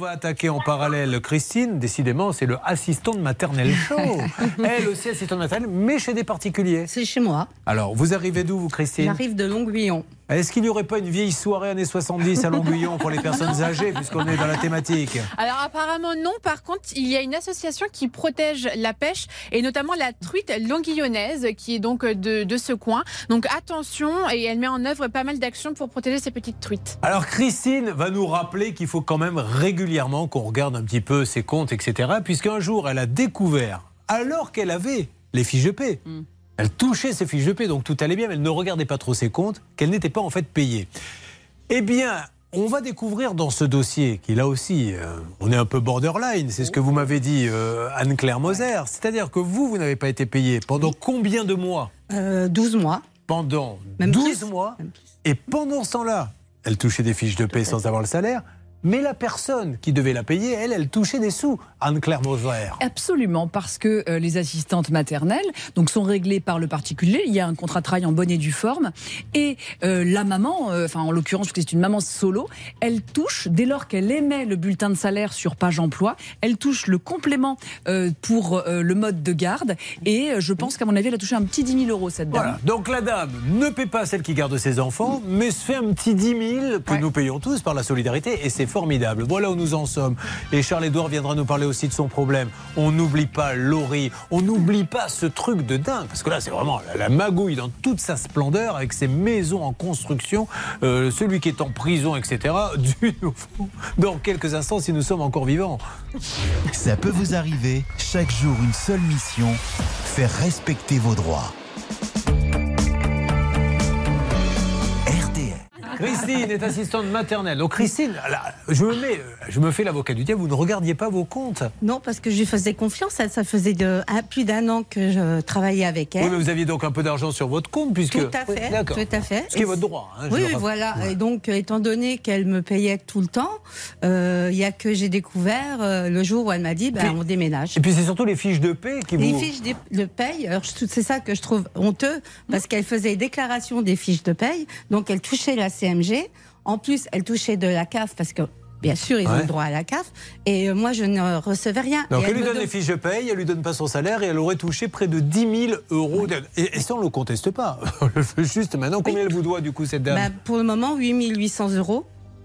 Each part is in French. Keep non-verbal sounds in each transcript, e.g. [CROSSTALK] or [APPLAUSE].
va attaquer en parallèle Christine. Décidément, c'est le assistant de maternelle [LAUGHS] show. Elle aussi assistante de maternelle, mais chez des particuliers. C'est chez moi. Alors, vous arrivez d'où, vous, Christine? J'arrive de Longuillon. Est-ce qu'il n'y aurait pas une vieille soirée années 70 à Longuillon pour les personnes âgées, puisqu'on est dans la thématique? Alors apparemment non. Par contre, il y a une association qui protège la pêche et notamment la truite longuillonnaise qui est donc de, de ce coin. Donc attention et elle met en œuvre pas mal d'actions pour protéger ces petites truites. Alors Christine va nous rappeler qu'il faut quand même régulièrement qu'on regarde un petit peu ses comptes, etc. Puisqu'un jour, elle a découvert, alors qu'elle avait les fiches de paix, Mm. Elle touchait ses fiches de paix, donc tout allait bien, mais elle ne regardait pas trop ses comptes, qu'elle n'était pas en fait payée. Eh bien, on va découvrir dans ce dossier, qui là aussi, euh, on est un peu borderline, c'est ce que vous m'avez dit, euh, Anne-Claire Moser. C'est-à-dire que vous, vous n'avez pas été payé pendant combien de mois? Euh, 12 mois. Pendant Même 12 plus. mois. Même plus. Et pendant ce temps-là, elle touchait des fiches de paie sans avoir le salaire. Mais la personne qui devait la payer, elle, elle touchait des sous. Anne-Claire Moser. Absolument, parce que euh, les assistantes maternelles donc, sont réglées par le particulier. Il y a un contrat de travail en bonne et due forme. Et euh, la maman, euh, enfin en l'occurrence, parce que c'est une maman solo, elle touche, dès lors qu'elle émet le bulletin de salaire sur page emploi, elle touche le complément pour le mode de garde. Et je pense qu'à mon avis, elle a touché un petit 10 000 euros, cette dame. Voilà. Donc la dame ne paie pas celle qui garde ses enfants, mais se fait un petit 10 000 que Ouais. nous payons tous par la solidarité. Et c'est formidable. Voilà où nous en sommes. Et Charles-Édouard viendra nous parler aussi de son problème. On n'oublie pas Laurie. On n'oublie pas ce truc de dingue. Parce que là, c'est vraiment la, magouille dans toute sa splendeur, avec ses maisons en construction, euh, celui qui est en prison, etc. [LAUGHS] Du nouveau. Dans quelques instants, si nous sommes encore vivants. Ça peut vous arriver, chaque jour une seule mission, faire respecter vos droits. Christine est assistante maternelle. Donc Christine, là, je me mets, je me fais l'avocat du diable. Vous ne regardiez pas vos comptes. Non, parce que je lui faisais confiance. Ça faisait de, un- plus d'un an que je travaillais avec elle. Oui, mais vous aviez donc un peu d'argent sur votre compte, puisque. Tout à Oui, fait. D'accord. Tout à fait. Ce qui est votre droit. hein, Oui, oui, voilà. Et donc, euh, étant donné qu'elle me payait tout le temps, euh, il y a que j'ai découvert euh, le jour où elle m'a dit, ben, Mais- on déménage. Et puis c'est surtout les fiches de paie qui Les vous. fiches de paye, alors c'est ça que je trouve honteux, parce qu'elle faisait déclaration des fiches de paye, donc elle touchait la CMG, en plus elle touchait de la CAF, parce que bien sûr ils ont Ouais. le droit à la CAF, et euh, moi je ne recevais rien. Donc Et elle lui donne don- les fiches de paye, elle lui donne pas son salaire et elle aurait touché près de 10 000 euros. Et, et ça, on ne le conteste pas. [LAUGHS] On le fait juste maintenant. Combien elle vous doit du coup cette dame? Ben, pour le moment, 8800 euros.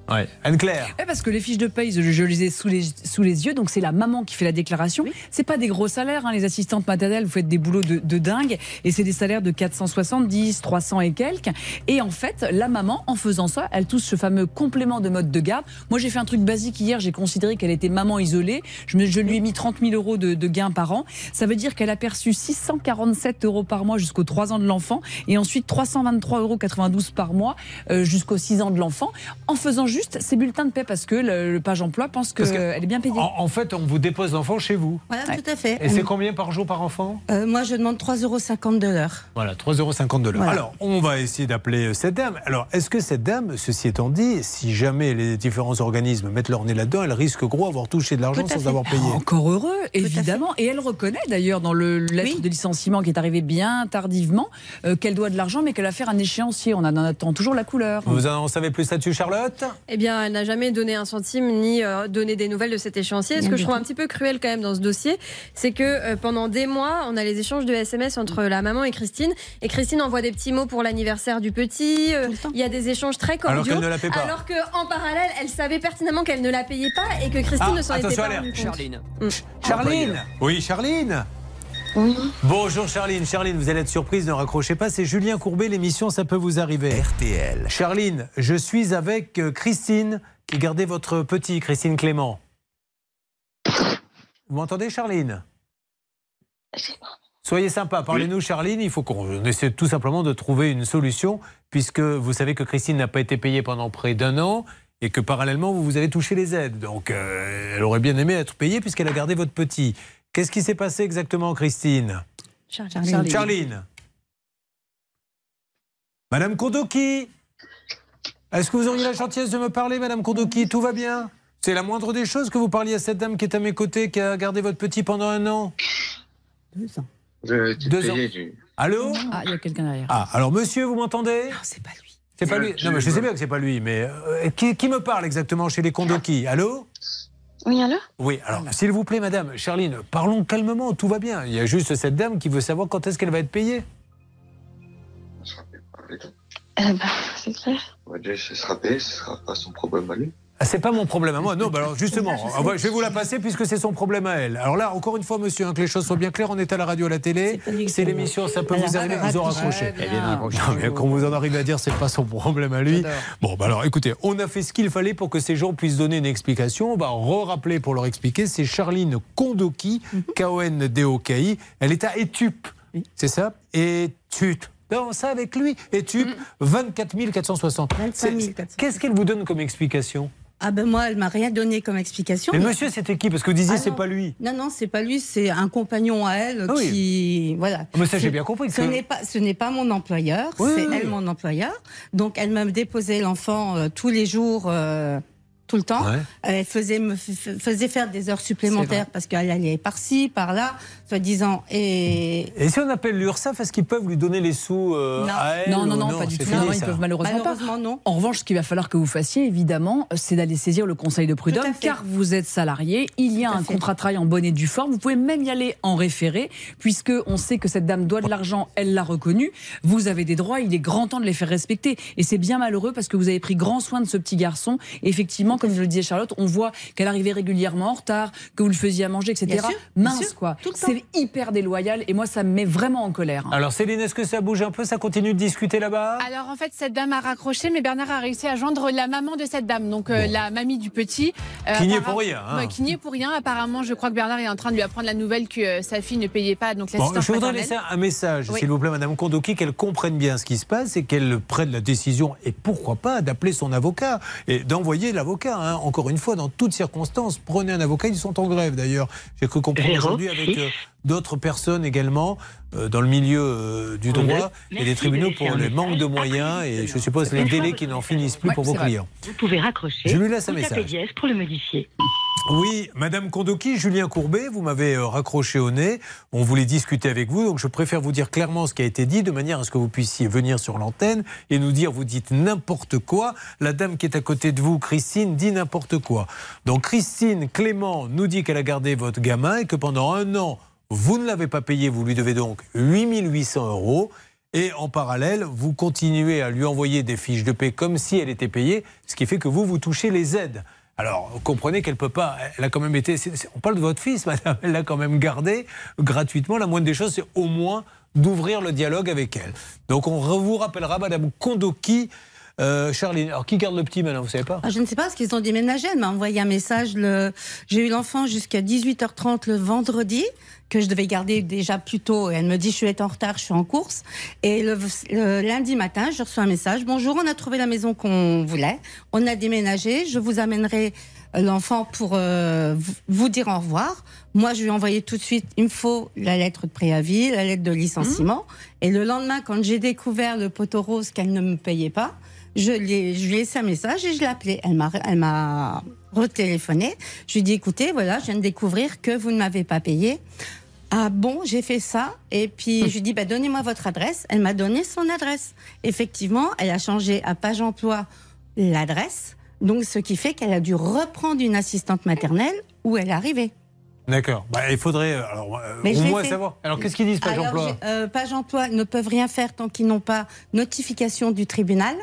Ouais. Anne-Claire. Ouais, parce que les fiches de paye, je, je les ai sous les, sous les yeux, donc c'est la maman qui fait la déclaration. C'est pas des gros salaires, hein, les assistantes maternelles, vous faites des boulots de, de dingue, et c'est des salaires de 470, 300 et quelques. Et en fait, la maman, en faisant ça, elle touche ce fameux complément de mode de garde. Moi, j'ai fait un truc basique hier, j'ai considéré qu'elle était maman isolée. Je, me- je lui ai mis 30 000 euros de, de gains par an. Ça veut dire qu'elle a perçu 647 euros par mois jusqu'aux 3 ans de l'enfant, et ensuite 323,92 euros par mois euh, jusqu'aux 6 ans de l'enfant, en faisant juste ses bulletins de paie, parce que le, le page emploi pense que- qu'elle est bien payée. En, en fait, on vous dépose l'enfant chez vous. Voilà, Ouais. tout à fait. Et c'est combien par jour par enfant? Euh, moi je demande 3,50 euros de l'heure. Voilà, 3,50 euros de l'heure. Voilà. Alors, on va essayer d'appeler euh, cette dame. Alors, est-ce que cette dame, ceci étant dit, si jamais les différents organismes mettent leur nez là-dedans, elle risque gros avoir touché de l'argent sans fait. avoir payé Encore heureux, évidemment. Et elle reconnaît d'ailleurs dans le lettre Oui. de licenciement qui est arrivé bien tardivement euh, qu'elle doit de l'argent, mais qu'elle va faire un échéancier. On en attend toujours la couleur. Vous en savez plus là-dessus, Charlotte? Eh bien, elle n'a jamais donné un centime ni euh, donné des nouvelles de cet échéancier. Ce que je trouve un petit peu cruel quand même dans ce dossier, c'est que euh, pendant des mois, on a les échanges de SMS entre la maman et Christine. Et Christine envoie des petits mots pour l'anniversaire du petit. euh. Il y a des échanges très Alors cordiaux. qu'elle ne la paie pas. Alors qu'en parallèle, elle savait pertinemment qu'elle ne la payait pas et que Christine Ah, ne s'en était pas rendue compte. Charline. Charline Oui, Charline Bonjour Charline. Charline, vous allez être surprise, ne raccrochez pas. C'est Julien Courbet, l'émission Ça peut vous arriver. RTL. Charline, je suis avec euh, Christine qui gardait votre petit, Christine Clément. Vous m'entendez Charline? Soyez sympa, parlez-nous Charline, il faut qu'on essaie tout simplement de trouver une solution puisque vous savez que Christine n'a pas été payée pendant près d'un an et que parallèlement vous, vous avez touché les aides. Donc euh, elle aurait bien aimé être payée puisqu'elle a gardé votre petit. Qu'est-ce qui s'est passé exactement Christine? Charline. Charline. Madame Kondoki. Est-ce que vous auriez la gentillesse de me parler, Madame Kondoki? Tout va bien? C'est la moindre des choses que vous parliez à cette dame qui est à mes côtés, qui a gardé votre petit pendant un an? Deux ans. Deux du. Allô? Ah, il y a quelqu'un derrière. Ah, alors monsieur, vous m'entendez? Non, c'est pas lui. C'est pas lui Non, mais je sais bien que c'est pas lui, mais euh, qui, qui me parle exactement chez les Kondoki? Allô? Oui, alors? Oui, alors s'il vous plaît, madame, Charline, parlons calmement, tout va bien. Il y a juste cette dame qui veut savoir quand est-ce qu'elle va être payée. Eh ben, c'est clair. Déjà, ce sera payé, ce sera pas son problème à lui. Ah, c'est pas mon problème à moi. Non, bah alors justement, [LAUGHS] ah, ouais, je vais vous la passer puisque c'est son problème à elle. Alors là, encore une fois, monsieur, hein, que les choses soient bien claires, on est à la radio, à la télé. C'est l'émission, ça peut vous arriver, vous en raccrocher. Non, mais quand vous en arrivez à dire, c'est pas son problème à lui. Bon, bah alors, écoutez, on a fait ce qu'il fallait pour que ces gens puissent donner une explication. On va re-rappeler pour leur expliquer. C'est Charline Kondoki, K-O-N-D-O-K-I. Elle est à Etup, c'est ça? Etup. Non, ça avec lui. Etup, 24 460. 25 400. C'est- Qu'est-ce qu'elle vous donne comme explication? Ah ben moi, elle m'a rien donné comme explication. Mais mais- monsieur, c'était qui? Parce que vous disiez, Ah c'est pas lui. Non, non, c'est pas lui, c'est un compagnon à elle Ah oui. qui. Voilà. Ah, mais ça, j'ai bien compris Ce que- n'est pas, ce n'est pas mon employeur, Oui, c'est oui, elle mon employeur. Donc, elle m'a déposé l'enfant euh, tous les jours. euh, tout le temps. Ouais. Elle faisait, me faisait faire des heures supplémentaires parce qu'elle allait par-ci, par-là, soi-disant. Et Et si on appelle l'URSSAF, est-ce qu'ils peuvent lui donner les sous euh, Non. à elle Non, non, pas du tout. fini, Non, ils peuvent malheureusement, malheureusement, non. pas. En revanche, ce qu'il va falloir que vous fassiez, évidemment, c'est d'aller saisir le conseil de prud'homme, car vous êtes salarié. Il y a un fait. contrat de travail en bonne et due forme. Vous pouvez même y aller en référé, puisque on sait que cette dame doit de l'argent, elle l'a reconnu. Vous avez des droits, il est grand temps de les faire respecter. Et c'est bien malheureux parce que vous avez pris grand soin de ce petit garçon. Effectivement, comme je le disais Charlotte, on voit qu'elle arrivait régulièrement en retard, que vous le faisiez à manger, etc. Bien sûr, bien Mince, sûr, quoi. C'est hyper déloyal et moi, ça me met vraiment en colère. Alors Céline, est-ce que ça bouge un peu Ça continue de discuter là-bas? Alors en fait, cette dame a raccroché, mais Bernard a réussi à joindre la maman de cette dame, donc euh, la mamie du petit. Euh, Qui n'y est pour rien, hein. Ouais, qui n'y est pour rien. Apparemment, je crois que Bernard est en train de lui apprendre la nouvelle que euh, sa fille ne payait pas, donc Bon, je voudrais laisser un message, Oui. s'il vous plaît, Madame Kondoki, qu'elle comprenne bien ce qui se passe et qu'elle prenne la décision, et pourquoi pas, d'appeler son avocat et d'envoyer l'avocat. Hein. Encore une fois, dans toutes circonstances, prenez un avocat. Ils sont en grève d'ailleurs. J'ai cru comprendre aujourd'hui avec euh, d'autres personnes également euh, dans le milieu euh, du droit et des tribunaux de pour les manques de moyens et le je suppose les délais qui n'en finissent plus Ouais, pour vos vrai. clients. Vous pouvez raccrocher. Je lui laisse un message. pour le modifier. Oui, Madame Kondoki, Julien Courbet, vous m'avez euh, raccroché au nez. On voulait discuter avec vous, donc je préfère vous dire clairement ce qui a été dit, de manière à ce que vous puissiez venir sur l'antenne et nous dire, vous dites n'importe quoi. La dame qui est à côté de vous, Christine, dit n'importe quoi. Donc Christine Clément nous dit qu'elle a gardé votre gamin et que pendant un an, vous ne l'avez pas payé, vous lui devez donc 8800 euros. Et en parallèle, vous continuez à lui envoyer des fiches de paie comme si elle était payée, ce qui fait que vous, vous touchez les aides. Alors, vous comprenez qu'elle peut pas. Elle a quand même été. on parle de votre fils, [LAUGHS] madame. Elle l'a quand même gardé gratuitement. La moindre des choses, c'est au moins d'ouvrir le dialogue avec elle. Donc, on vous rappellera, madame Kondoki. Euh, Charline, alors qui garde le petit maintenant, vous savez pas Ah, je ne sais pas, parce qu'ils ont déménagé. Elle m'a envoyé un message. J'ai eu l'enfant jusqu'à 18h30 le vendredi, que je devais garder déjà plus tôt. Elle me dit, je suis en retard, je suis en course. Et le lundi matin, je reçois un message. Bonjour, on a trouvé la maison qu'on voulait. On a déménagé. Je vous amènerai l'enfant pour euh, vous- dire au revoir. Moi, je lui ai envoyé tout de suite, il me faut la lettre de préavis, la lettre de licenciement. Et le lendemain, quand j'ai découvert le poteau rose qu'elle ne me payait pas, je, lui ai- je lui ai laissé un message et je l'ai appelé. Elle m'a, elle m'a retéléphoné. Je lui ai dit, écoutez, voilà, je viens de découvrir que vous ne m'avez pas payé. Ah bon, j'ai fait ça. Et puis, je lui ai dit, bah, donnez-moi votre adresse. Elle m'a donné son adresse. Effectivement, elle a changé à page emploi l'adresse. Donc, ce qui fait qu'elle a dû reprendre une assistante maternelle où elle est arrivée. D'accord. Bah, il faudrait euh, alors, euh, au moins fait. savoir. Alors, qu'est-ce qu'ils disent, page Alors, emploi j'ai- euh, Page emploi ne peuvent rien faire tant qu'ils n'ont pas notification du tribunal.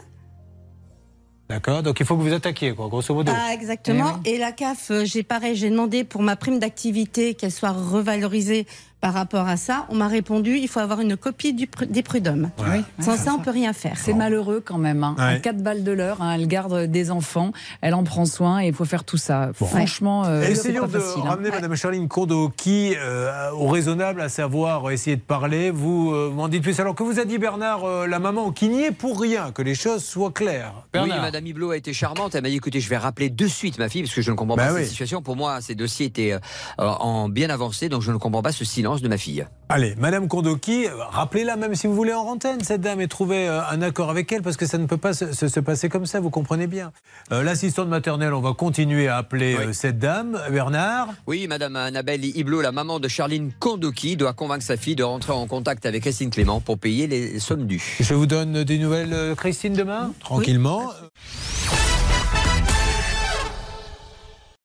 D'accord. Donc, il faut que vous attaquiez, quoi, grosso modo. Ah, exactement. Et la CAF, euh, j'ai pareil, j'ai demandé pour ma prime d'activité qu'elle soit revalorisée par rapport à ça. On m'a répondu, il faut avoir une copie du pr- des prud'hommes. Oui. Sans ça, on peut rien faire. C'est malheureux quand même. Hein. Ouais. À 4 balles de l'heure, hein, elle garde des enfants, elle en prend soin et il faut faire tout ça. Franchement, euh, c'est Essayons pas de facile. hein. ramener Madame Charline Kondoki euh, au raisonnable, à savoir essayer de parler. Vous euh, m'en dites plus. Alors que vous a dit Bernard, euh, la maman, qui n'y est pour rien, que les choses soient claires. Oui. Madame Hublot a été charmante. Elle m'a dit écoutez, je vais rappeler de suite ma fille parce que je ne comprends Bah pas oui. cette situation. Pour moi, ces dossiers étaient euh, en bien avancés, donc je ne comprends pas ce silence de ma fille. Allez, Madame Kondoki, rappelez-la même si vous voulez en antenne, cette dame, et trouvez euh, un accord avec elle, parce que ça ne peut pas se, se- se passer comme ça, vous comprenez bien. Euh, L'assistante maternelle, on va continuer à appeler Oui. euh, cette dame. Bernard Oui, Madame Annabelle Hublot, la maman de Charline Kondoki, doit convaincre sa fille de rentrer en contact avec Christine Clément pour payer les sommes dues. Je vous donne des nouvelles, Christine, demain? Tranquillement.